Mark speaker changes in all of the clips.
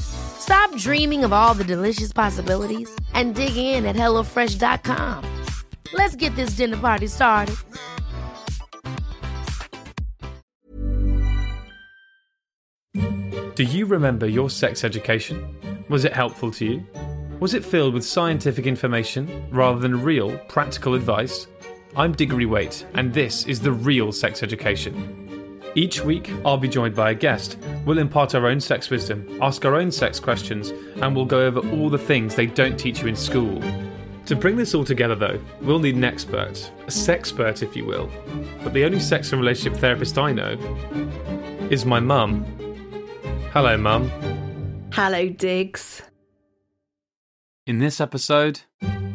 Speaker 1: Stop dreaming of all the delicious possibilities and dig in at HelloFresh.com. Let's get this dinner party started.
Speaker 2: Do you remember your sex education? Was it helpful to you? Was it filled with scientific information rather than real, practical advice? I'm Diggory Waite, and this is the real sex education. Each week, I'll be joined by a guest. We'll impart our own sex wisdom, ask our own sex questions, and we'll go over all the things they don't teach you in school. To bring this all together, though, we'll need an expert, a sexpert, if you will. But the only sex and relationship therapist I know is my mum. Hello, mum.
Speaker 3: Hello, Diggs.
Speaker 2: In this episode,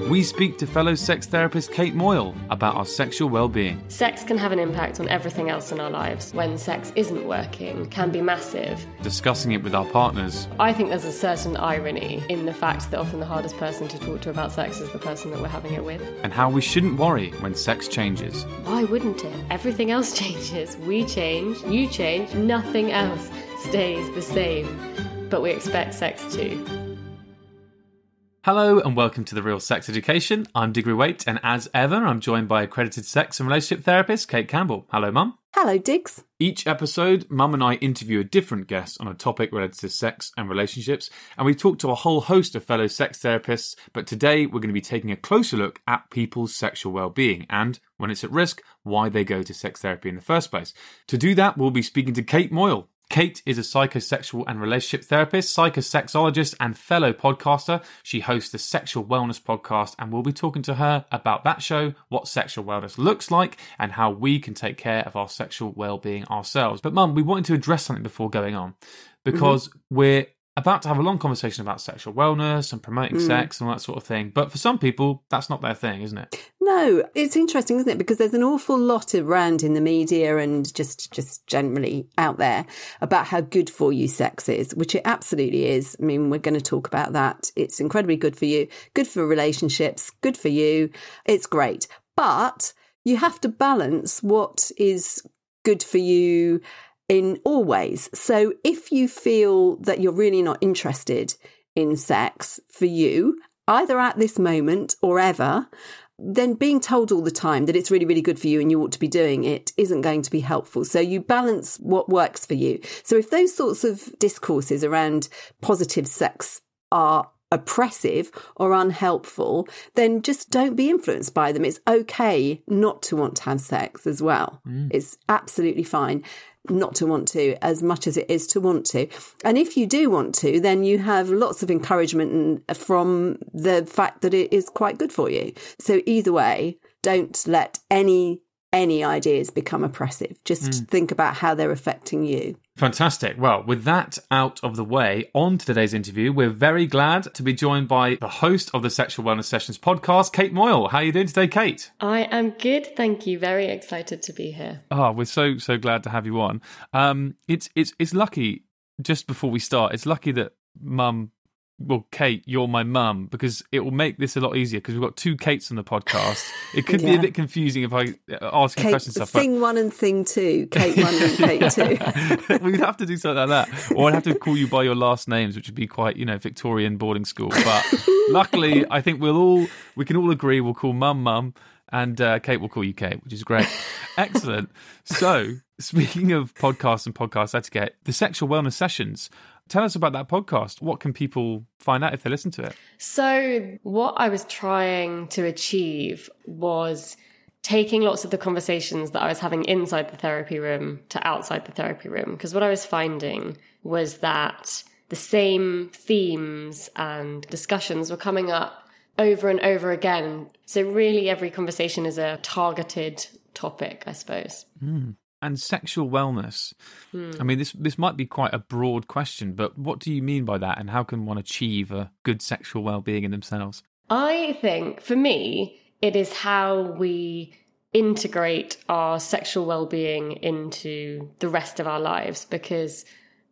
Speaker 2: we speak to fellow sex therapist Kate Moyle about our sexual well-being.
Speaker 4: Sex can have an impact on everything else in our lives. When sex isn't working, can be massive.
Speaker 2: Discussing it with our partners,
Speaker 4: I think there's a certain irony in the fact that often the hardest person to talk to about sex is the person that we're having it with.
Speaker 2: and how we shouldn't worry when sex changes.
Speaker 4: Why wouldn't it? Everything else changes. We change, you change, nothing else stays the same. But we expect sex to.
Speaker 2: Hello and welcome to the Real Sex Education. I'm Diggory Waite, and as ever, I'm joined by accredited sex and relationship therapist Cate Campbell. Hello, Mum.
Speaker 3: Hello, Diggs.
Speaker 2: Each episode, Mum and I interview a different guest on a topic related to sex and relationships, and we talk to a whole host of fellow sex therapists. But today, we're going to be taking a closer look at people's sexual well-being and, when it's at risk, why they go to sex therapy in the first place. To do that, we'll be speaking to Kate Moyle. Kate is a psychosexual and relationship therapist, psychosexologist, and fellow podcaster. She hosts the Sexual Wellness Podcast, and we'll be talking to her about that show, what sexual wellness looks like, and how we can take care of our sexual well-being ourselves. But, Mum, we wanted to address something before going on mm-hmm. because we're about to have a long conversation about sexual wellness and promoting mm. sex and all that sort of thing. But for some people, that's not their thing, isn't it?
Speaker 3: No, it's interesting, isn't it? Because there's an awful lot around in the media and just just generally out there about how good for you sex is, which it absolutely is. I mean, we're going to talk about that. It's incredibly good for you, good for relationships, good for you. It's great. But you have to balance what is good for you in all ways. So if you feel that you're really not interested in sex for you, either at this moment or ever, then being told all the time that it's really, really good for you and you ought to be doing it isn't going to be helpful. So you balance what works for you. So if those sorts of discourses around positive sex are oppressive or unhelpful, then just don't be influenced by them. It's okay not to want to have sex as well. Mm. It's absolutely fine not to want to as much as it is to want to. And if you do want to, then you have lots of encouragement from the fact that it is quite good for you. So either way, don't let any any ideas become oppressive. Just think about how they're affecting you.
Speaker 2: Fantastic. Well, with that out of the way, on to today's interview, we're very glad to be joined by the host of the Sexual Wellness Sessions podcast, Kate Moyle. How are you doing today, Kate?
Speaker 4: I am good, thank you. Very excited to be here.
Speaker 2: Oh, we're so so glad to have you on. Um, it's it's it's lucky. Just before we start, it's lucky that Mum, well, Kate, you're my mum because it will make this a lot easier because we've got two Kates on the podcast. It could be a bit confusing if I uh, ask you
Speaker 3: Kate,
Speaker 2: questions and stuff. but-
Speaker 3: thing one and thing two, Kate one and Kate two.
Speaker 2: We'd have to do something like that, or I'd have to call you by your last names, which would be quite, you know, Victorian boarding school. But luckily, I think we'll all we can all agree we'll call Mum Mum, and uh, Kate will call you Kate, which is great. Excellent. So, speaking of podcasts and podcast etiquette, the sexual wellness sessions. Tell us about that podcast. What can people find out if they listen to it?
Speaker 4: So, what I was trying to achieve was taking lots of the conversations that I was having inside the therapy room to outside the therapy room. Because what I was finding was that the same themes and discussions were coming up over and over again. So, really, every conversation is a targeted topic, I suppose. Hmm.
Speaker 2: And sexual wellness. I hmm. mean, this this might be quite a broad question, but what do you mean by that, and how can one achieve a good sexual well being in themselves?
Speaker 4: I think for me, it is how we integrate our sexual well-being into the rest of our lives because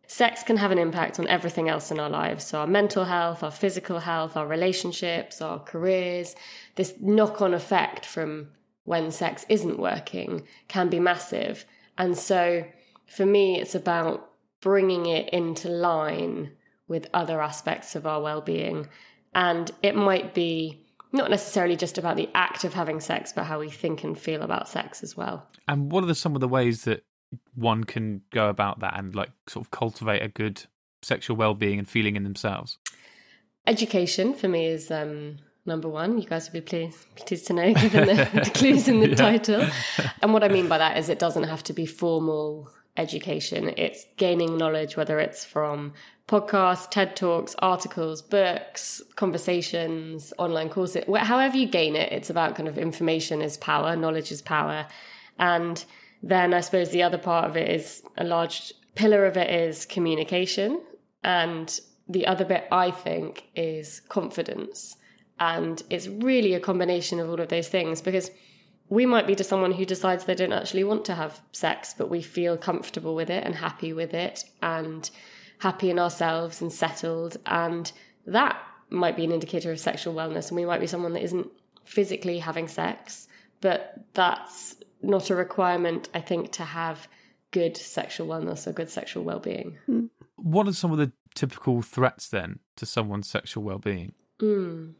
Speaker 4: sex can have an impact on everything else in our lives so our mental health our physical health our relationships our careers this knock-on effect from when sex isn't working can be massive and so for me it's about bringing it into line with other aspects of our well-being and it might be not necessarily just about the act of having sex, but how we think and feel about sex as well.
Speaker 2: And what are the, some of the ways that one can go about that and like sort of cultivate a good sexual well-being and feeling in themselves?
Speaker 4: Education for me is um, number one. You guys will be pleased, pleased to know, given the, the clues in the yeah. title. And what I mean by that is it doesn't have to be formal education. It's gaining knowledge, whether it's from podcasts, TED Talks, articles, books, conversations, online courses, however you gain it, it's about kind of information is power, knowledge is power. And then I suppose the other part of it is a large pillar of it is communication. And the other bit I think is confidence. And it's really a combination of all of those things because we might be to someone who decides they don't actually want to have sex, but we feel comfortable with it and happy with it. And happy in ourselves and settled. And that might be an indicator of sexual wellness. And we might be someone that isn't physically having sex, but that's not a requirement, I think, to have good sexual wellness or good sexual well being.
Speaker 2: What are some of the typical threats then to someone's sexual well being?
Speaker 4: Mm.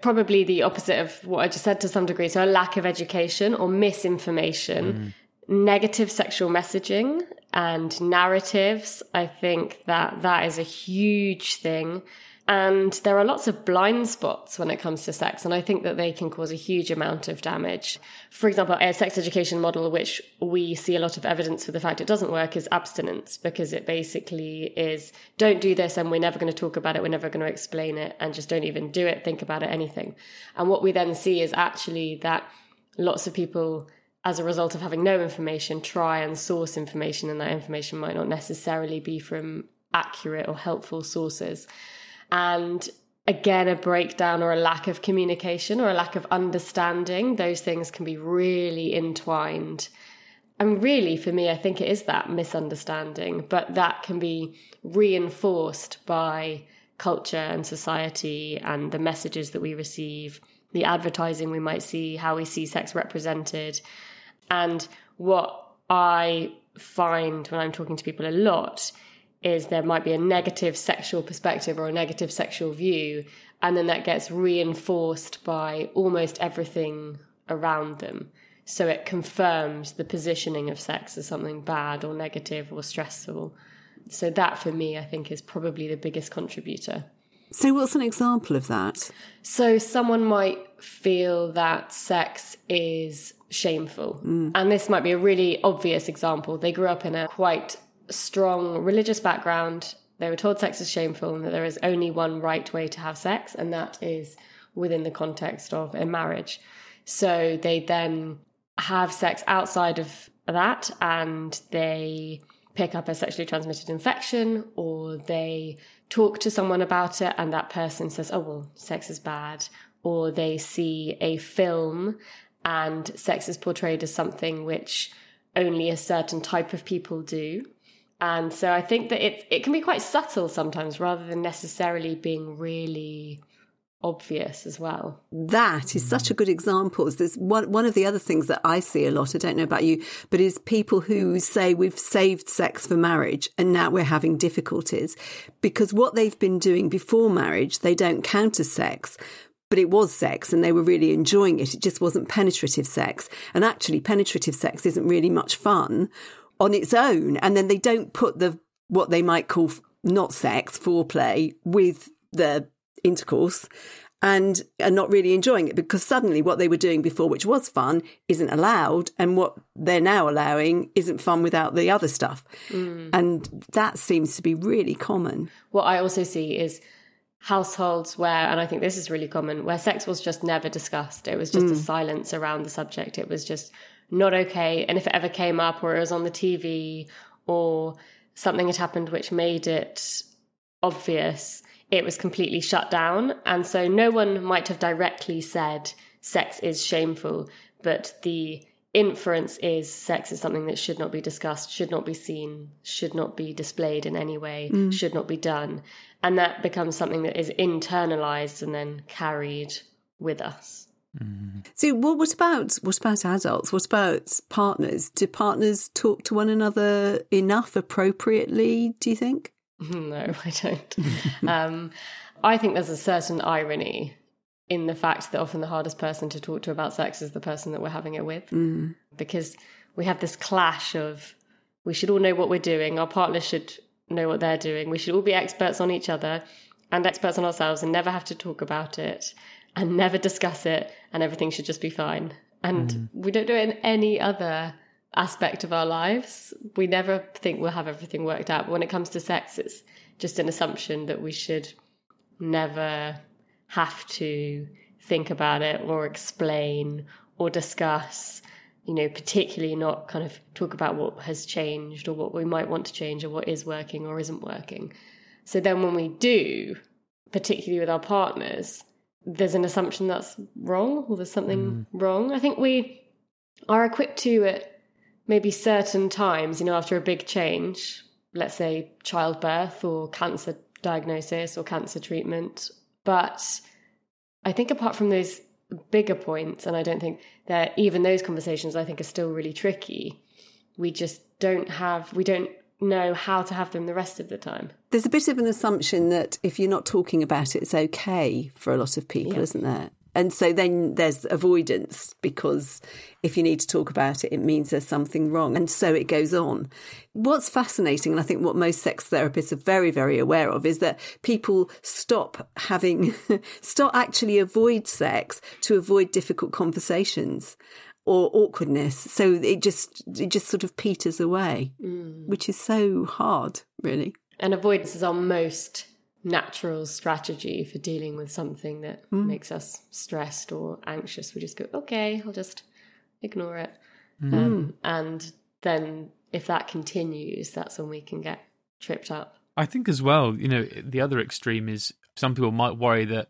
Speaker 4: Probably the opposite of what I just said to some degree. So, a lack of education or misinformation, mm. negative sexual messaging, and narratives. I think that that is a huge thing. And there are lots of blind spots when it comes to sex, and I think that they can cause a huge amount of damage. For example, a sex education model, which we see a lot of evidence for the fact it doesn't work, is abstinence, because it basically is don't do this, and we're never going to talk about it, we're never going to explain it, and just don't even do it, think about it, anything. And what we then see is actually that lots of people as a result of having no information, try and source information, and that information might not necessarily be from accurate or helpful sources. And again, a breakdown or a lack of communication or a lack of understanding, those things can be really entwined. And really, for me, I think it is that misunderstanding, but that can be reinforced by culture and society and the messages that we receive, the advertising we might see, how we see sex represented. And what I find when I'm talking to people a lot is there might be a negative sexual perspective or a negative sexual view, and then that gets reinforced by almost everything around them. So it confirms the positioning of sex as something bad or negative or stressful. So that for me, I think, is probably the biggest contributor.
Speaker 3: So, what's an example of that?
Speaker 4: So, someone might feel that sex is shameful. Mm. And this might be a really obvious example. They grew up in a quite strong religious background. They were told sex is shameful and that there is only one right way to have sex, and that is within the context of a marriage. So, they then have sex outside of that and they pick up a sexually transmitted infection or they talk to someone about it and that person says, oh, well, sex is bad. Or they see a film and sex is portrayed as something which only a certain type of people do. And so I think that it, it can be quite subtle sometimes rather than necessarily being really obvious as well.
Speaker 3: That is such a good example. There's one one of the other things that I see a lot. I don't know about you, but is people who say we've saved sex for marriage and now we're having difficulties because what they've been doing before marriage they don't count as sex. But it was sex and they were really enjoying it. It just wasn't penetrative sex. And actually, penetrative sex isn't really much fun on its own. And then they don't put the, what they might call not sex, foreplay with the intercourse and are not really enjoying it because suddenly what they were doing before, which was fun, isn't allowed. And what they're now allowing isn't fun without the other stuff. Mm. And that seems to be really common.
Speaker 4: What I also see is households where, and I think this is really common, where sex was just never discussed. It was just mm. a silence around the subject. It was just not okay. And if it ever came up or it was on the TV or something had happened which made it obvious, it was completely shut down. And so no one might have directly said sex is shameful, but the inference is sex is something that should not be discussed, should not be seen, should not be displayed in any way, mm. should not be done. And that becomes something that is internalized and then carried with us.
Speaker 3: Mm. So what, what about what about adults? What about partners? Do partners talk to one another enough appropriately, do you think?
Speaker 4: No, I don't. um, I think there's a certain irony in the fact that often the hardest person to talk to about sex is the person that we're having it with. Mm. Because we have this clash of we should all know what we're doing, our partners should know what they're doing, we should all be experts on each other and experts on ourselves and never have to talk about it and never discuss it and everything should just be fine. And mm. we don't do it in any other aspect of our lives. We never think we'll have everything worked out. But when it comes to sex, it's just an assumption that we should never have to think about it or explain or discuss, you know, particularly not kind of talk about what has changed or what we might want to change or what is working or isn't working. So then when we do, particularly with our partners, there's an assumption that's wrong or there's something mm. wrong. I think we are equipped to at maybe certain times, you know, after a big change, let's say childbirth or cancer diagnosis or cancer treatment but I think apart from those bigger points, and I don't think that even those conversations I think are still really tricky, we just don't have, we don't know how to have them the rest of the time.
Speaker 3: There's a bit of an assumption that if you're not talking about it, it's okay for a lot of people, yeah. isn't there? And so then there's avoidance because if you need to talk about it, it means there's something wrong. And so it goes on. What's fascinating, and I think what most sex therapists are very, very aware of, is that people stop having, stop actually avoid sex to avoid difficult conversations or awkwardness. So it just, it just sort of peters away, mm. which is so hard, really.
Speaker 4: And avoidance is our most natural strategy for dealing with something that mm. makes us stressed or anxious. We just go, okay, I'll just ignore it. Mm. Um, and then if that continues, that's when we can get tripped up.
Speaker 2: I think as well, you know, the other extreme is some people might worry that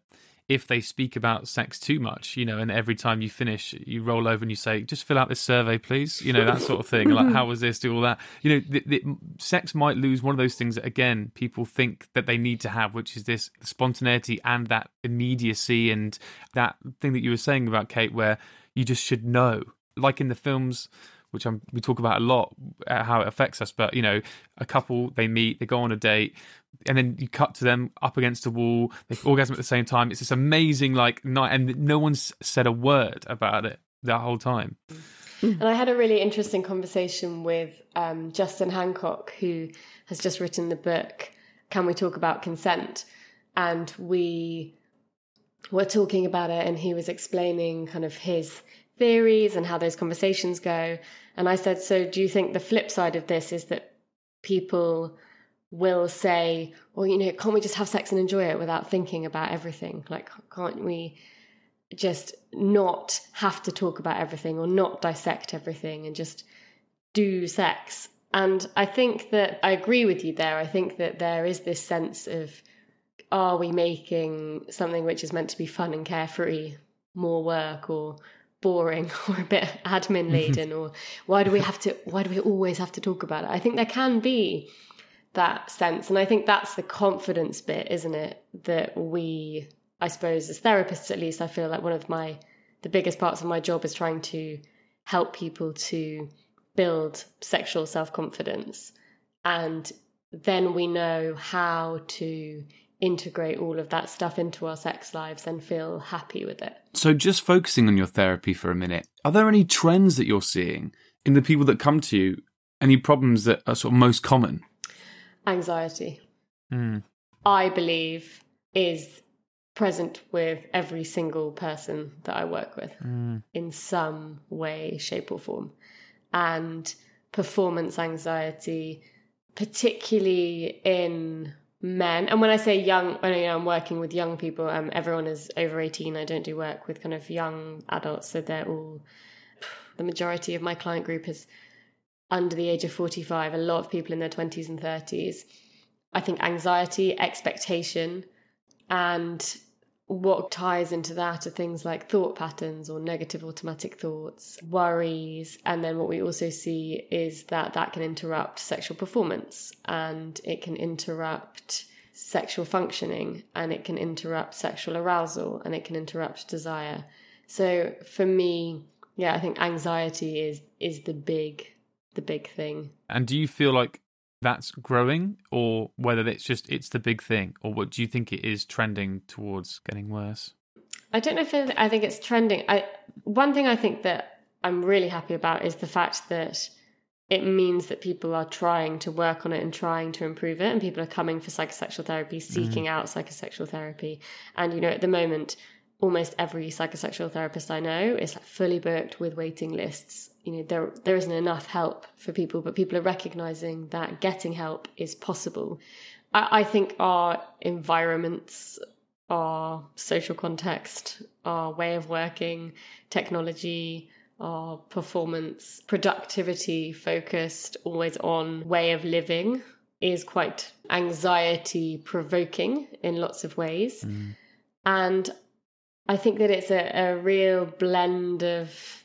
Speaker 2: if they speak about sex too much, you know, and every time you finish, you roll over and you say, "Just fill out this survey, please," you know, that sort of thing. like, how was this? Do all that. You know, the, the, sex might lose one of those things that again people think that they need to have, which is this spontaneity and that immediacy and that thing that you were saying about Kate, where you just should know, like in the films which I'm, we talk about a lot, uh, how it affects us. But you know, a couple they meet, they go on a date, and then you cut to them up against a wall, they orgasm at the same time. It's this amazing like night, and no one's said a word about it that whole time.
Speaker 4: And I had a really interesting conversation with um, Justin Hancock, who has just written the book "Can We Talk About Consent?" and we were talking about it, and he was explaining kind of his theories and how those conversations go. And I said, So do you think the flip side of this is that people will say, Well, you know, can't we just have sex and enjoy it without thinking about everything? Like, can't we just not have to talk about everything or not dissect everything and just do sex? And I think that I agree with you there. I think that there is this sense of, are we making something which is meant to be fun and carefree more work or boring or a bit admin mm-hmm. laden or why do we have to why do we always have to talk about it? I think there can be that sense and i think that's the confidence bit isn't it that we i suppose as therapists at least i feel like one of my the biggest parts of my job is trying to help people to build sexual self-confidence. And then we know how to integrate all of that stuff into our sex lives and feel happy with it.
Speaker 2: So, just focusing on your therapy for a minute, are there any trends that you're seeing in the people that come to you? Any problems that are sort of most common?
Speaker 4: Anxiety. Mm. I believe is present with every single person that I work with mm. in some way, shape, or form. And performance anxiety, particularly in men. And when i say young I know i'm working with young people um, everyone is over 18 i don't do work with kind of young adults so they're all the majority of my client group is under the age of 45 a lot of people in their 20s and 30s i think anxiety expectation And what ties into that are things like thought patterns or negative automatic thoughts, worries. And then what we also see is that that can interrupt sexual performance and it can interrupt sexual functioning and it can interrupt sexual arousal and it can interrupt desire. So for me, yeah, I think anxiety is is the big the big thing.
Speaker 2: And do you feel like that's growing or whether it's just it's the big thing or what do you think it is trending towards getting worse
Speaker 4: i don't know if it, i think it's trending i one thing i think that i'm really happy about is the fact that it means that people are trying to work on it and trying to improve it and people are coming for psychosexual therapy seeking mm. out psychosexual therapy and you know at the moment almost every psychosexual therapist I know is like fully booked with waiting lists. You know, there there isn't enough help for people, but people are recognizing that getting help is possible. I, I think our environments, our social context, our way of working, technology, our performance, productivity focused, always on way of living is quite anxiety provoking in lots of ways. Mm. And I think that it's a, a real blend of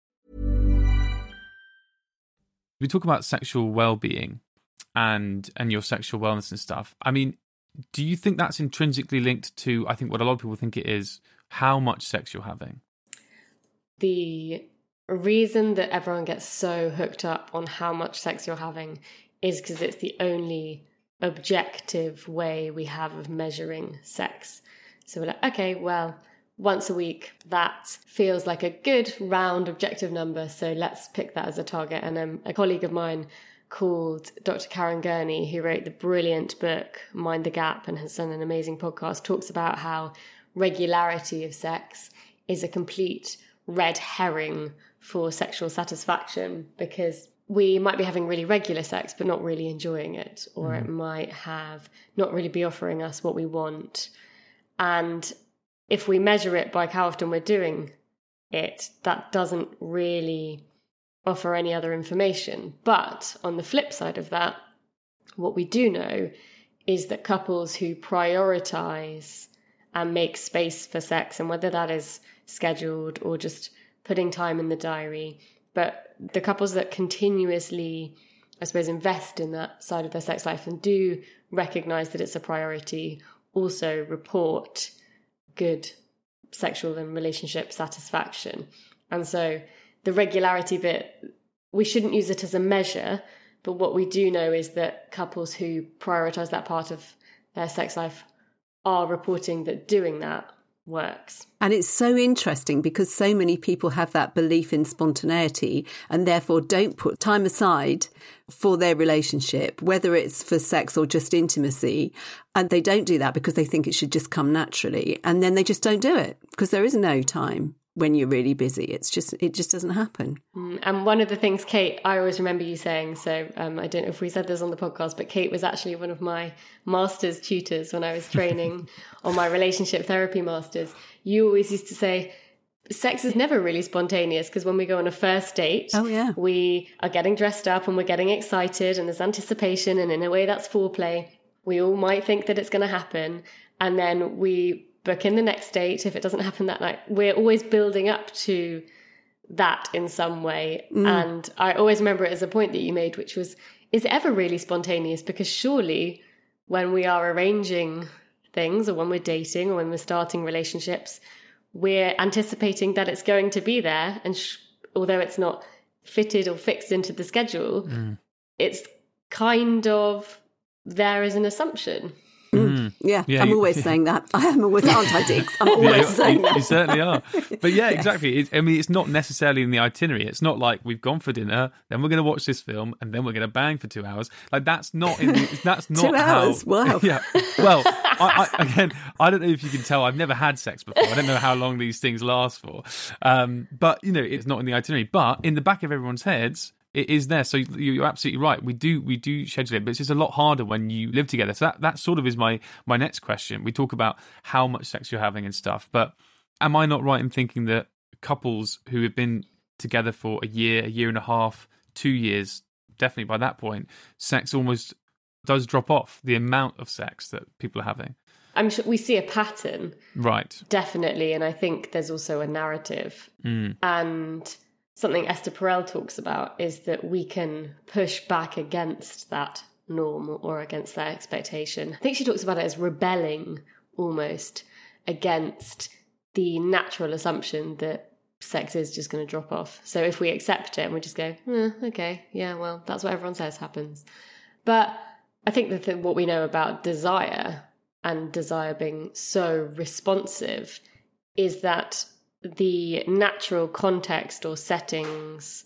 Speaker 2: We talk about sexual well-being and and your sexual wellness and stuff. I mean, do you think that's intrinsically linked to I think what a lot of people think it is how much sex you're having?
Speaker 4: The reason that everyone gets so hooked up on how much sex you're having is because it's the only objective way we have of measuring sex. So we're like, okay, well, once a week, that feels like a good round objective number. So let's pick that as a target. And um, a colleague of mine called Dr. Karen Gurney, who wrote the brilliant book Mind the Gap and has done an amazing podcast, talks about how regularity of sex is a complete red herring for sexual satisfaction because we might be having really regular sex but not really enjoying it or mm. it might have not really be offering us what we want and if we measure it by how often we're doing it that doesn't really offer any other information. But on the flip side of that, what we do know is that couples who prioritize and make space for sex, and whether that is scheduled or just putting time in the diary, but the couples that continuously, I suppose, invest in that side of their sex life and do recognize that it's a priority also report good sexual and relationship satisfaction. And so the regularity bit, we shouldn't use it as a measure. But what we do know is that couples who prioritize that part of their sex life are reporting that doing that works.
Speaker 3: And it's so interesting because so many people have that belief in spontaneity and therefore don't put time aside for their relationship, whether it's for sex or just intimacy. And they don't do that because they think it should just come naturally. And then they just don't do it because there is no time when you're really busy. It's just it just doesn't happen.
Speaker 4: Mm, and one of the things, Kate, I always remember you saying. So um, I don't know if we said this on the podcast, but Kate was actually one of my master's tutors when I was training on my relationship therapy masters. You always used to say. Sex is never really spontaneous because when we go on a first date,
Speaker 3: oh yeah,
Speaker 4: we are getting dressed up and we're getting excited and there's anticipation and in a way that's foreplay. We all might think that it's going to happen, and then we book in the next date if it doesn't happen that night. We're always building up to that in some way. Mm. And I always remember it as a point that you made, which was, is it ever really spontaneous? Because surely when we are arranging things or when we're dating or when we're starting relationships, we're anticipating that it's going to be there. And sh- although it's not fitted or fixed into the schedule, mm. it's kind of there as an assumption.
Speaker 3: Yeah,
Speaker 2: Yeah,
Speaker 3: I'm
Speaker 2: you-
Speaker 3: always saying that. I am always, aren't I, Diggs? I'm always
Speaker 2: Yeah,
Speaker 3: saying
Speaker 2: you-
Speaker 3: that.
Speaker 2: you certainly are. But yeah, exactly. It, I mean, it's not necessarily in the itinerary. It's not like we've gone for dinner, then we're going to watch this film, and then we're going to bang for two hours. Like that's not in. The, that's not
Speaker 3: Two
Speaker 2: how-
Speaker 3: hours? Wow.
Speaker 2: Yeah. Well, I, I, again, I don't know if you can tell. I've never had sex before. I don't know how long these things last for. Um, but you know, it's not in the itinerary. But in the back of everyone's heads, it is there. So you- you're absolutely right. We do we do schedule it, but it's just a lot harder when you live together. So that that sort of is my my next question. We talk about how much sex you're having and stuff, but am I not right in thinking that couples who have been together for a year, a year and a half, two years, definitely by that point, sex almost does drop off the amount of sex that people are having.
Speaker 4: I'm sure we see a pattern
Speaker 2: Right.
Speaker 4: definitely, and I think there's also a narrative. Hmm. And something Esther Perel talks about is that we can push back against that norm or against that expectation. I think she talks about it as rebelling almost against the natural assumption that sex is just going to drop off. So if we accept it and we just go, eh, okay, yeah, well, that's what everyone says happens. But I think that what we know about desire and desire being so responsive is that the natural context or settings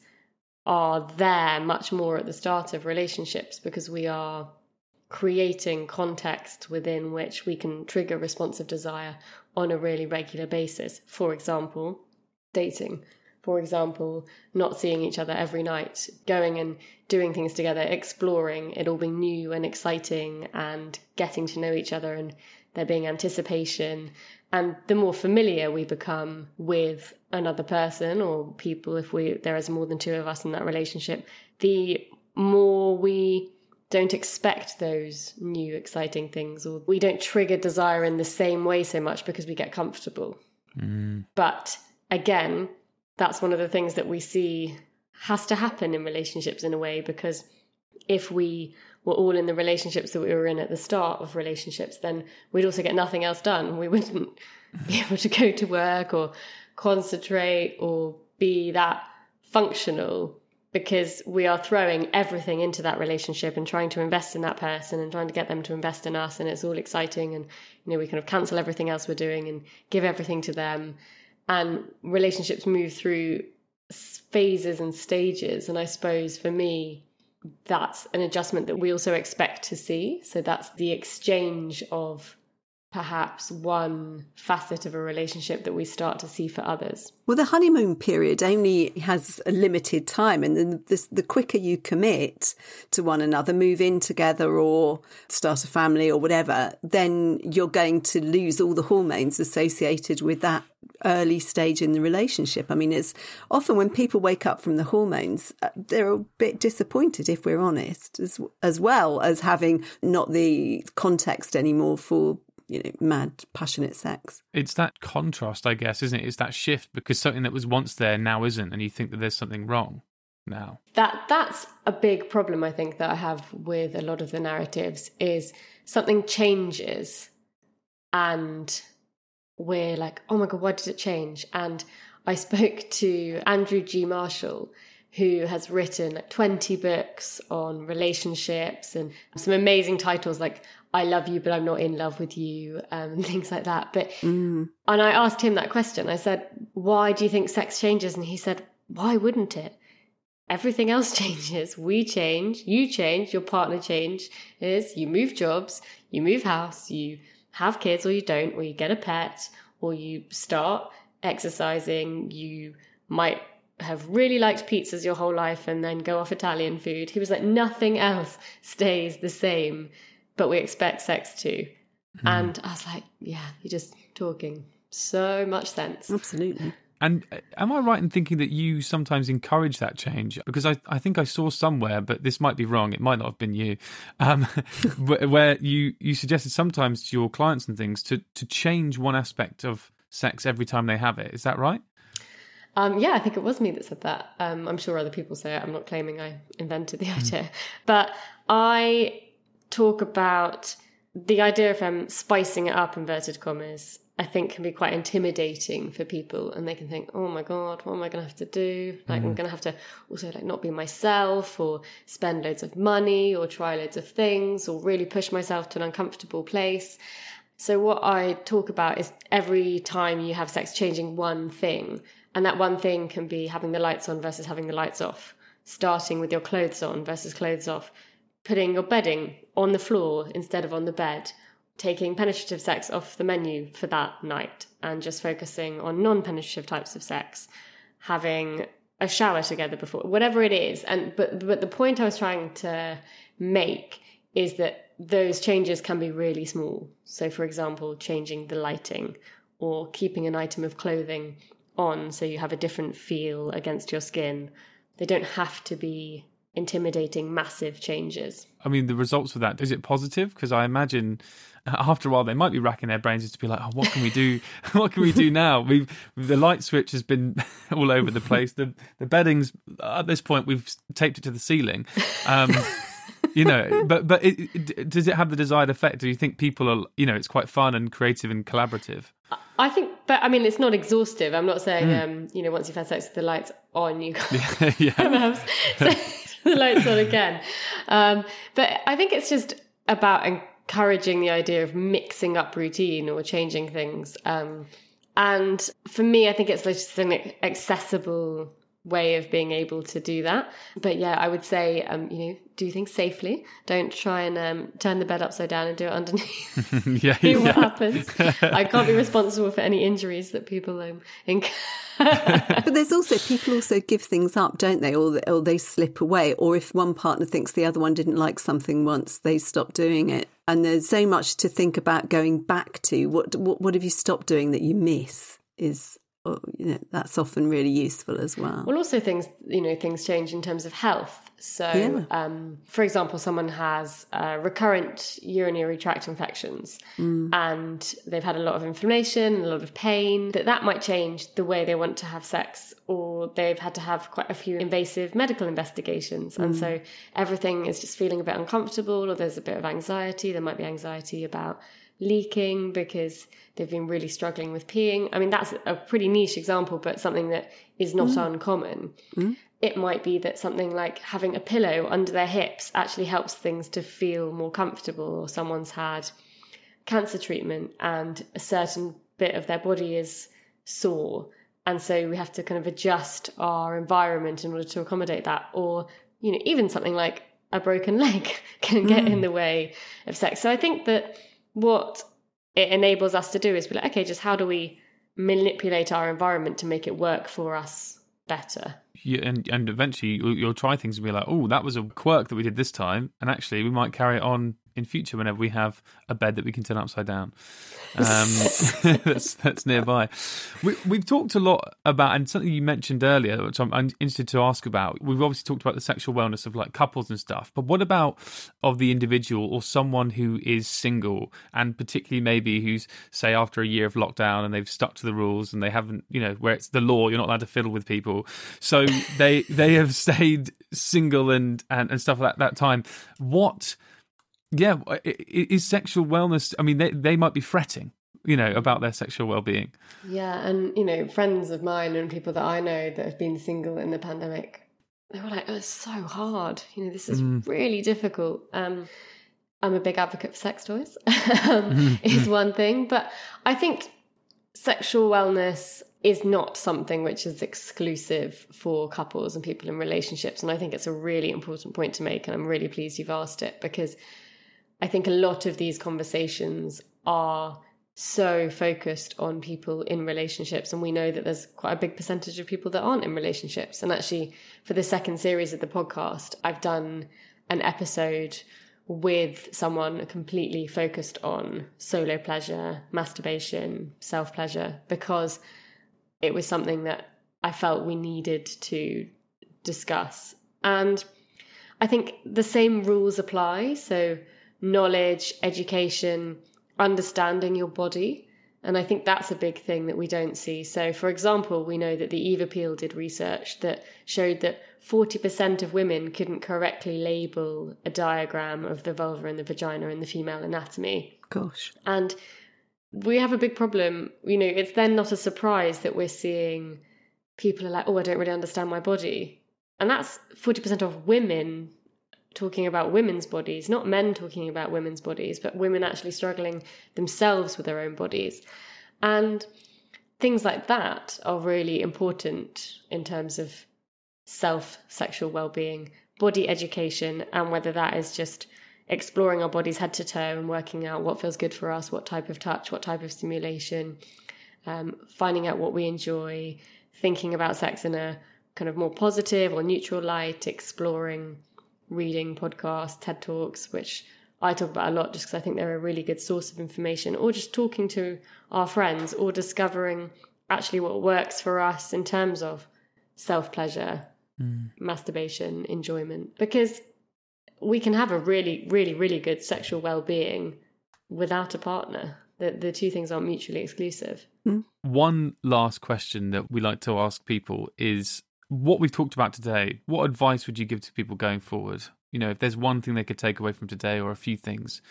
Speaker 4: are there much more at the start of relationships because we are creating context within which we can trigger responsive desire on a really regular basis. For example, dating. For example, not seeing each other every night, going and doing things together, exploring, it all being new and exciting, and getting to know each other, and there being anticipation. And the more familiar we become with another person or people, if we there is more than two of us in that relationship, the more we don't expect those new exciting things, or we don't trigger desire in the same way so much because we get comfortable. Mm. But again, that's one of the things that we see has to happen in relationships in a way because if we were all in the relationships that we were in at the start of relationships, then we'd also get nothing else done. We wouldn't be able to go to work or concentrate or be that functional because we are throwing everything into that relationship and trying to invest in that person and trying to get them to invest in us and it's all exciting and you know we kind of cancel everything else we're doing and give everything to them and relationships move through phases and stages and i suppose for me that's an adjustment that we also expect to see. So that's the exchange of perhaps one facet of a relationship that we start to see for others
Speaker 3: Well, the honeymoon period only has a limited time, and then the, the quicker you commit to one another, move in together or start a family or whatever, then you're going to lose all the hormones associated with that early stage in the relationship. I mean, it's often when people wake up from the hormones, uh, they're a bit disappointed, if we're honest, as, as well as having not the context anymore for, you know, mad, passionate sex.
Speaker 2: It's that contrast, I guess, isn't it? It's that shift because something that was once there now isn't, and you think that there's something wrong now.
Speaker 4: that that's a big problem i think that i have with a lot of the narratives is something changes and we're like oh my god why did it change and i spoke to andrew g marshall who has written like 20 books on relationships and some amazing titles like i love you but i'm not in love with you um, and things like that. But and i asked him that question. I said why do you think sex changes? And he said why wouldn't it? Everything else changes. We change, you change, your partner changes. You move jobs, you move house, you have kids or you don't, or you get a pet, or you start exercising. You might have really liked pizzas your whole life and then go off Italian food. He was like, nothing else stays the same, but we expect sex to. And I was like, yeah, you're just talking so much sense.
Speaker 3: Absolutely.
Speaker 2: And uh, am I right in thinking that you sometimes encourage that change? Because I, I think I saw somewhere, but this might be wrong. It might not have been you, um, where where you, you suggested sometimes to your clients and things to, to change one aspect of sex every time they have it. Is that right?
Speaker 4: Um, yeah, I think it was me that said that. Um, I'm sure other people say it. I'm not claiming I invented the idea. But I talk about the idea of um, spicing it up, inverted commas, I think can be quite intimidating for people and they can think, oh my God, what am I going to have to do? Like, I'm going to have to also like not be myself or spend loads of money or try loads of things or really push myself to an uncomfortable place. So, what I talk about is every time you have sex, changing one thing. And that one thing can be having the lights on versus having the lights off, starting with your clothes on versus clothes off, putting your bedding on the floor instead of on the bed, taking penetrative sex off the menu for that night and just focusing on non penetrative types of sex, having a shower together before, whatever it is. And but but the point I was trying to make is that those changes can be really small. So for example, changing the lighting or keeping an item of clothing on so you have a different feel against your skin. They don't have to be intimidating massive changes.
Speaker 2: I mean, the results of that, is it positive? Because I imagine after a while they might be racking their brains just to be like, oh, what can we do? what can we do now? We've the light switch has been all over the place. The the beddings at this point we've taped it to the ceiling. Um, you know, but but it, it, does it have the desired effect? Do you think people are, you know, it's quite fun and creative and collaborative?
Speaker 4: I think, but I mean, it's not exhaustive. I'm not saying, mm. um, you know, once you've had sex with the lights on, you can't yeah. have the lights on again. Um, but I think it's just about encouraging the idea of mixing up routine or changing things. Um, and for me, I think it's just an accessible way of being able to do that. But yeah, I would say, um, you know, do things safely. Don't try and um, turn the bed upside down and do it underneath.
Speaker 2: yeah, See
Speaker 4: yeah. what happens. I can't be responsible for any injuries that people um, incur.
Speaker 3: but there's also people also give things up, don't they? Or, or they slip away. Or if one partner thinks the other one didn't like something once, they stop doing it. And there's so much to think about going back to. What what, what have you stopped doing that you miss? Is you know, that's often really useful as well.
Speaker 4: Well, also things you know things change in terms of health. So, yeah. um, for example, someone has uh, recurrent urinary tract infections, mm. and they've had a lot of inflammation, a lot of pain. That that might change the way they want to have sex, or they've had to have quite a few invasive medical investigations, mm. and so everything is just feeling a bit uncomfortable, or there's a bit of anxiety. There might be anxiety about leaking because they've been really struggling with peeing. I mean, that's a pretty niche example, but something that is not mm. uncommon. Mm. It might be that something like having a pillow under their hips actually helps things to feel more comfortable, or someone's had cancer treatment and a certain bit of their body is sore. And so we have to kind of adjust our environment in order to accommodate that. Or, you know, even something like a broken leg can get mm. in the way of sex. So I think that what it enables us to do is be like, okay, just how do we manipulate our environment to make it work for us better?
Speaker 2: Yeah, and and eventually you'll, you'll try things and be like, oh, that was a quirk that we did this time, and actually we might carry it on in future whenever we have a bed that we can turn upside down. Um, that's that's nearby. We, we've talked a lot about, and something you mentioned earlier, which I'm, I'm, interested to ask about. We've obviously talked about the sexual wellness of like couples and stuff, but what about of the individual or someone who is single, and particularly maybe who's say after a year of lockdown and they've stuck to the rules and they haven't, you know, where it's the law, you're not allowed to fiddle with people, so they they have stayed single and and, and stuff like that, that time. What yeah, is sexual wellness? I mean, they they might be fretting, you know, about their sexual well being.
Speaker 4: Yeah, and you know, friends of mine and people that I know that have been single in the pandemic, they were like, oh, "It's so hard. You know, this is mm. really difficult." Um, I'm a big advocate for sex toys. um, mm-hmm. is one thing, but I think sexual wellness is not something which is exclusive for couples and people in relationships. And I think it's a really important point to make. And I'm really pleased you've asked it because I think a lot of these conversations are so focused on people in relationships and we know that there's quite a big percentage of people that aren't in relationships. And actually for the second series of the podcast I've done an episode with someone completely focused on solo pleasure, masturbation, self pleasure because it was something that I felt we needed to discuss. And I think the same rules apply. So knowledge, education, understanding your body, And I think that's a big thing that we don't see. So, for example, we know that the Eve Appeal did research that showed that 40% of women couldn't correctly label a diagram of the vulva and the vagina in the female anatomy.
Speaker 3: Gosh.
Speaker 4: And we have a big problem. You know, it's then not a surprise that we're seeing people are like, oh, I don't really understand my body. And that's 40% of women talking about women's bodies, not men talking about women's bodies, but women actually struggling themselves with their own bodies. And things like that are really important in terms of self sexual well being, body education, and whether that is just exploring our bodies head to toe and working out what feels good for us, what type of touch, what type of stimulation, um, finding out what we enjoy, thinking about sex in a kind of more positive or neutral light, exploring reading podcasts, TED Talks, which I talk about a lot just because I think they're a really good source of information, or just talking to our friends or discovering actually what works for us in terms of self pleasure, mm. masturbation, enjoyment. Because we can have a really, really, really good sexual well being without a partner. The, the two things aren't mutually exclusive.
Speaker 2: Mm. One last question that we like to ask people is what we've talked about today, what advice would you give to people going forward? You know, if there's one thing they could take away from today or a few things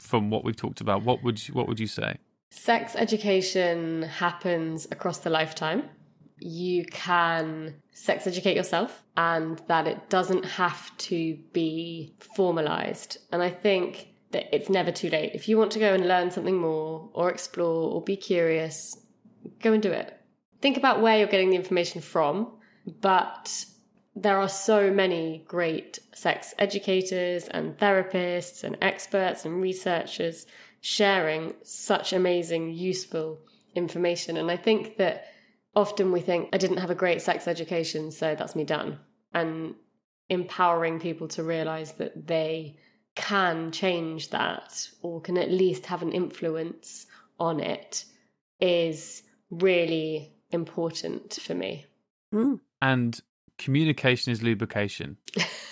Speaker 2: from what we've talked about, what would you, what would you say?
Speaker 4: Sex education happens across the lifetime. You can sex educate yourself and that it doesn't have to be formalized. And I think that it's never too late. If you want to go and learn something more or explore or be curious, go and do it. Think about where you're getting the information from but there are so many great sex educators and therapists and experts and researchers sharing such amazing, useful information. And I think that often we think, I didn't have a great sex education, so that's me done. And empowering people to realize that they can change that or can at least have an influence on it is really important for me.
Speaker 2: Mm and communication is lubrication.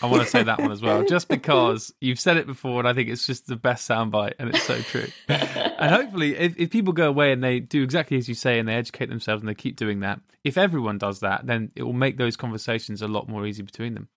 Speaker 2: I want to say that one as well, just because you've said it before, and I think it's just the best soundbite, and it's so true. and hopefully, if, if people go away and they do exactly as you say, and they educate themselves, and they keep doing that, if everyone does that, then it will make those conversations a lot more easy between them.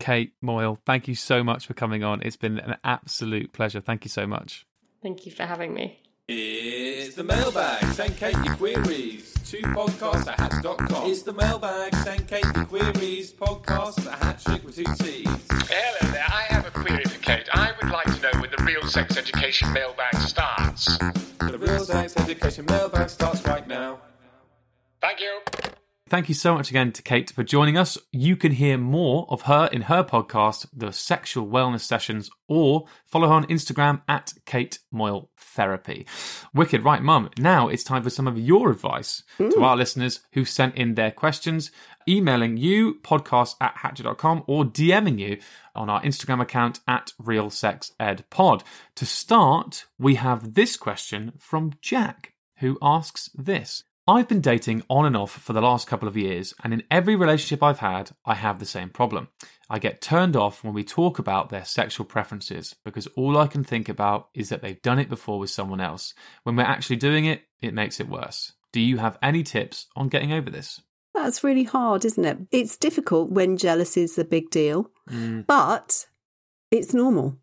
Speaker 2: Kate Moyle, thank you so much for coming on. It's been an absolute pleasure. Thank you so much.
Speaker 4: Thank you for having me.
Speaker 5: It's the mailbag. Send Cate your queries to podcast at hattrick.com. It's the mailbag. Send Cate your queries. Podcast at hattrick with two T's.
Speaker 6: Hello there. I have a query for Cate. I would like to know when the real sex education mailbag starts.
Speaker 5: The real sex education mailbag starts right now.
Speaker 6: Thank you.
Speaker 2: Thank you so much again to Kate for joining us. You can hear more of her in her podcast, The Sexual Wellness Sessions, or follow her on Instagram at Kate Moyle Therapy. Wicked. Right, Mum. Now it's time for some of your advice Ooh. to our listeners who sent in their questions, emailing you, podcast at hattrick.com, or DMing you on our Instagram account at RealSexEdPod. To start, we have this question from Jack, who asks this. I've been dating on and off for the last couple of years, and in every relationship I've had, I have the same problem. I get turned off when we talk about their sexual preferences because all I can think about is that they've done it before with someone else. When we're actually doing it, it makes it worse. Do you have any tips on getting over this?
Speaker 3: That's really hard, isn't it? It's difficult when jealousy is a big deal, mm. but it's normal.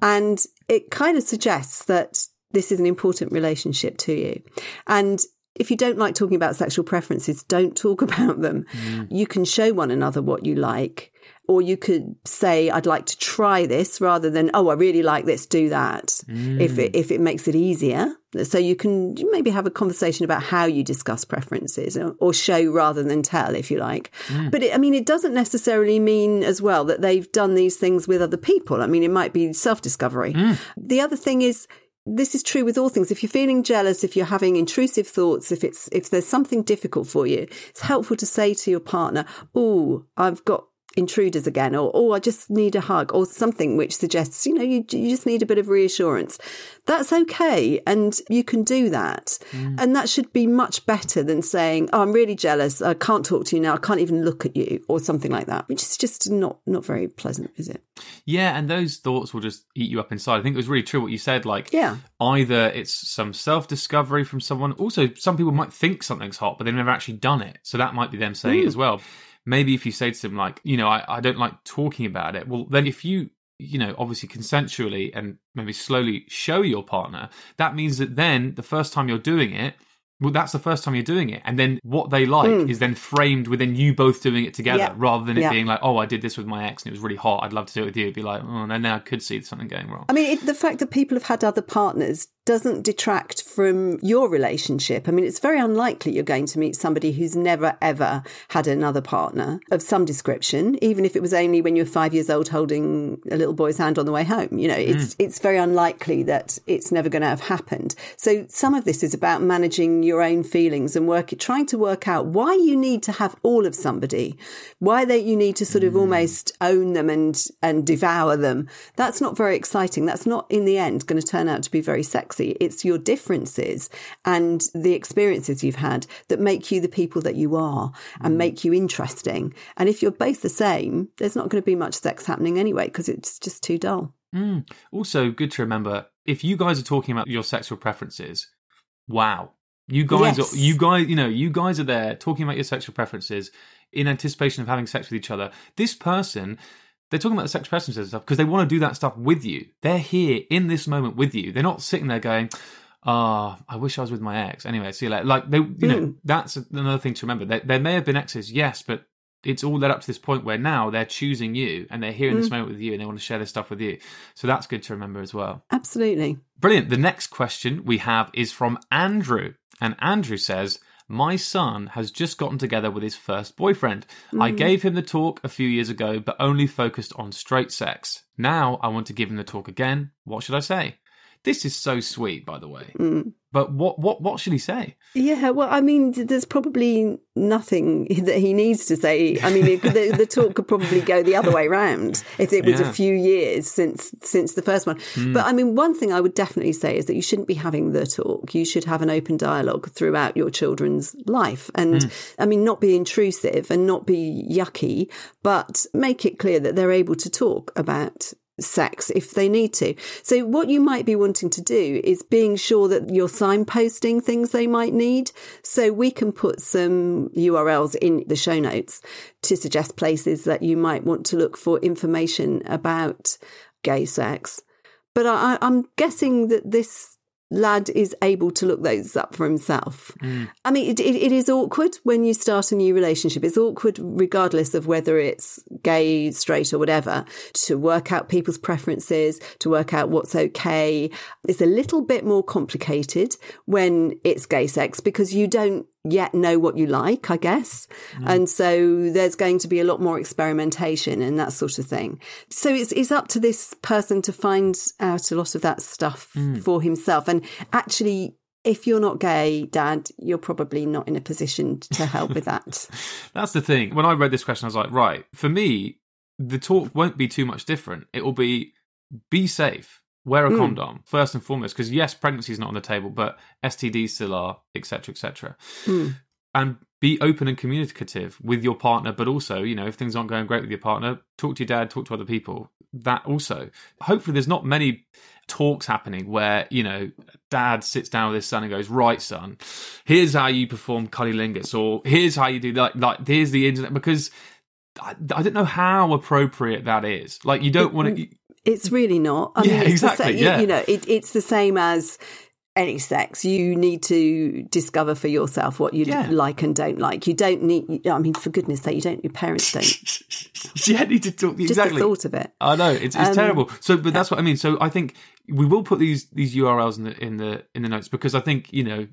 Speaker 3: And it kind of suggests that this is an important relationship to you. And if you don't like talking about sexual preferences, don't talk about them. Mm. You can show one another what you like, or you could say, "I'd like to try this," rather than, "Oh, I really like this. Do that." Mm. If it if it makes it easier, so you can maybe have a conversation about how you discuss preferences, or, or show rather than tell, if you like. Mm. But it, I mean, it doesn't necessarily mean as well that they've done these things with other people. I mean, it might be self discovery. Mm. The other thing is this is true with all things. If you're feeling jealous, if you're having intrusive thoughts, if it's if there's something difficult for you, it's helpful to say to your partner, "Oh, I've got intruders again, or oh, I just need a hug, or something which suggests, you know, you, you just need a bit of reassurance. That's okay. And you can do that. Mm. And that should be much better than saying, oh, I'm really jealous. I can't talk to you now. I can't even look at you, or something like that, which is just not, not very pleasant, is it?
Speaker 2: Yeah, and those thoughts will just eat you up inside. I think it was really true what you said. Like,
Speaker 3: Yeah.
Speaker 2: either it's some self discovery from someone. Also, some people might think something's hot, but they've never actually done it. So that might be them saying it hmm. as well. Maybe if you say to them, like, you know, I, I don't like talking about it. Well, then if you, you know, obviously consensually and maybe slowly show your partner, that means that then the first time you're doing it, well, that's the first time you're doing it. And then what they like hmm. is then framed within you both doing it together
Speaker 3: Yeah.
Speaker 2: rather than it
Speaker 3: Yeah.
Speaker 2: being like, oh, I did this with my ex and it was really hot. I'd love to do it with you. It'd be like, oh, no, now I could see something going wrong.
Speaker 3: I mean, it, the fact that people have had other partners doesn't detract from your relationship. I mean, it's very unlikely you're going to meet somebody who's never ever had another partner of some description, even if it was only when you were five years old holding a little boy's hand on the way home. You know, it's hmm. it's very unlikely that it's never going to have happened. So some of this is about managing your own feelings and work trying to work out why you need to have all of somebody, why that you need to sort of hmm. almost own them and and devour them. That's not very exciting. That's not in the end going to turn out to be very sexy. It's your differences and the experiences you've had that make you the people that you are and mm. make you interesting. And if you're both the same, there's not going to be much sex happening anyway because it's just too dull. Mm.
Speaker 2: Also, good to remember if you guys are talking about your sexual preferences, wow. You guys
Speaker 3: Yes.
Speaker 2: are you guys you know, you guys are there talking about your sexual preferences in anticipation of having sex with each other. This person they're talking about the sex preferences and stuff because they want to do that stuff with you. They're here in this moment with you. They're not sitting there going, "Ah, I wish I was with my ex." Anyway, see you later. Like they, you know, that's another thing to remember. There, there may have been exes, yes, but it's all led up to this point where now they're choosing you and they're here in this moment with you and they want to share this stuff with you. So that's good to remember as well.
Speaker 3: Absolutely.
Speaker 2: Brilliant. The next question we have is from Andrew. And Andrew says, My son has just gotten together with his first boyfriend. I mm. gave him the talk a few years ago, but only focused on straight sex. Now I want to give him the talk again. What should I say? This is so sweet, by the way. Mm. But what, what, what should he say?
Speaker 3: Yeah, well, I mean, there's probably nothing that he needs to say. I mean, it, the, the talk could probably go the other way round if it was
Speaker 2: Yeah.
Speaker 3: a few years since since the first one. Hmm. But I mean, one thing I would definitely say is that you shouldn't be having the talk. You should have an open dialogue throughout your children's life, and hmm. I mean, not be intrusive and not be yucky, but make it clear that they're able to talk about sex if they need to. So what you might be wanting to do is being sure that you're signposting things they might need. So we can put some URLs in the show notes to suggest places that you might want to look for information about gay sex. But I, I'm guessing that this lad is able to look those up for himself. Mm. I mean, it, it, it is awkward when you start a new relationship. It's awkward regardless of whether it's gay, straight, or whatever, to work out people's preferences, to work out what's okay. It's a little bit more complicated when it's gay sex because you don't yet know what you like, I guess. Mm. And so there's going to be a lot more experimentation and that sort of thing. So it's, it's up to this person to find out a lot of that stuff mm. for himself. And actually, if you're not gay, dad, you're probably not in a position to help with that.
Speaker 2: That's the thing. When I read this question, I was like, right, for me, the talk won't be too much different. It will be be safe, wear a hmm. condom, first and foremost, because yes, pregnancy is not on the table, but STDs still are, etc., etc. Hmm. And be open and communicative with your partner, but also, you know, if things aren't going great with your partner, talk to your dad, talk to other people. That also. Hopefully, there's not many talks happening where, you know, dad sits down with his son and goes, right, son, here's how you perform cunnilingus, or here's how you do like like, here's the internet, because I, I don't know how appropriate that is. Like, you don't want to.
Speaker 3: It's really not. I
Speaker 2: Yeah,
Speaker 3: mean, it's
Speaker 2: exactly,
Speaker 3: The same,
Speaker 2: yeah.
Speaker 3: You know, it, it's the same as any sex. You need to discover for yourself what you
Speaker 2: Yeah.
Speaker 3: like and don't like. You don't need. I mean, for goodness' sake, you don't. Your parents don't.
Speaker 2: yeah, need to talk Exactly.
Speaker 3: Just the thought of it.
Speaker 2: I know it's, it's
Speaker 3: Um,
Speaker 2: terrible. So, but that's what I mean. So, I think we will put these these URLs in the in the in the notes because I think you know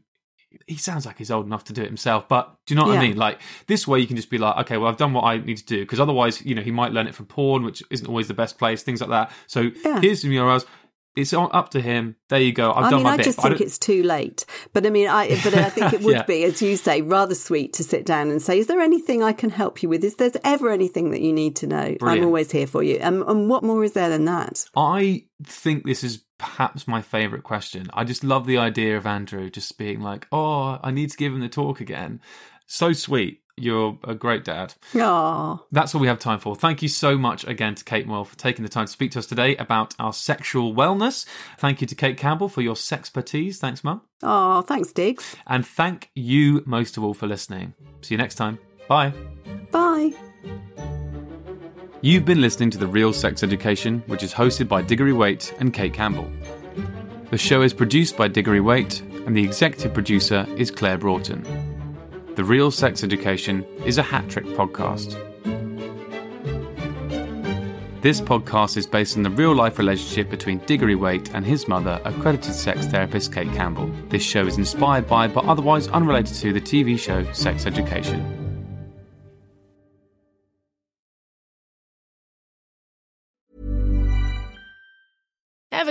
Speaker 2: he sounds like he's old enough to do it himself. But do you know what I mean? Like this way, you can just be like, okay, well, I've done what I need to do because otherwise, you know, he might learn it from porn, which isn't always the best place, things like that. So
Speaker 3: Yeah.
Speaker 2: here's some URLs. it's up to him. There you go. I've
Speaker 3: I
Speaker 2: done
Speaker 3: mean,
Speaker 2: my
Speaker 3: I
Speaker 2: bit.
Speaker 3: just think it's too late. But I mean, I but I think it would
Speaker 2: Yeah.
Speaker 3: be, as you say, rather sweet to sit down and say, "Is there anything I can help you with? Is there ever anything that you need to know?
Speaker 2: Brilliant.
Speaker 3: I'm always here for you." And, and what more is there than that?
Speaker 2: I think this is perhaps my favourite question. I just love the idea of Andrew just being like, "Oh, I need to give him the talk again." So sweet. You're a great dad.
Speaker 3: Oh,
Speaker 2: That's all we have time for. Thank you so much again to Kate Moyle for taking the time to speak to us today about our sexual wellness. Thank you to Cate Campbell for your sexpertise. Thanks, Mum.
Speaker 3: oh, thanks, Diggs.
Speaker 2: And thank you most of all for listening. See you next time. Bye.
Speaker 3: Bye.
Speaker 2: You've been listening to The Real Sex Education, which is hosted by Diggory Waite and Cate Campbell. The show is produced by Diggory Waite, and the executive producer is Claire Broughton. The Real Sex Education is a hat trick podcast. This podcast is based on the real life relationship between Diggory Waite and his mother, accredited sex therapist Cate Campbell. This show is inspired by, but otherwise unrelated to, the TV show Sex Education.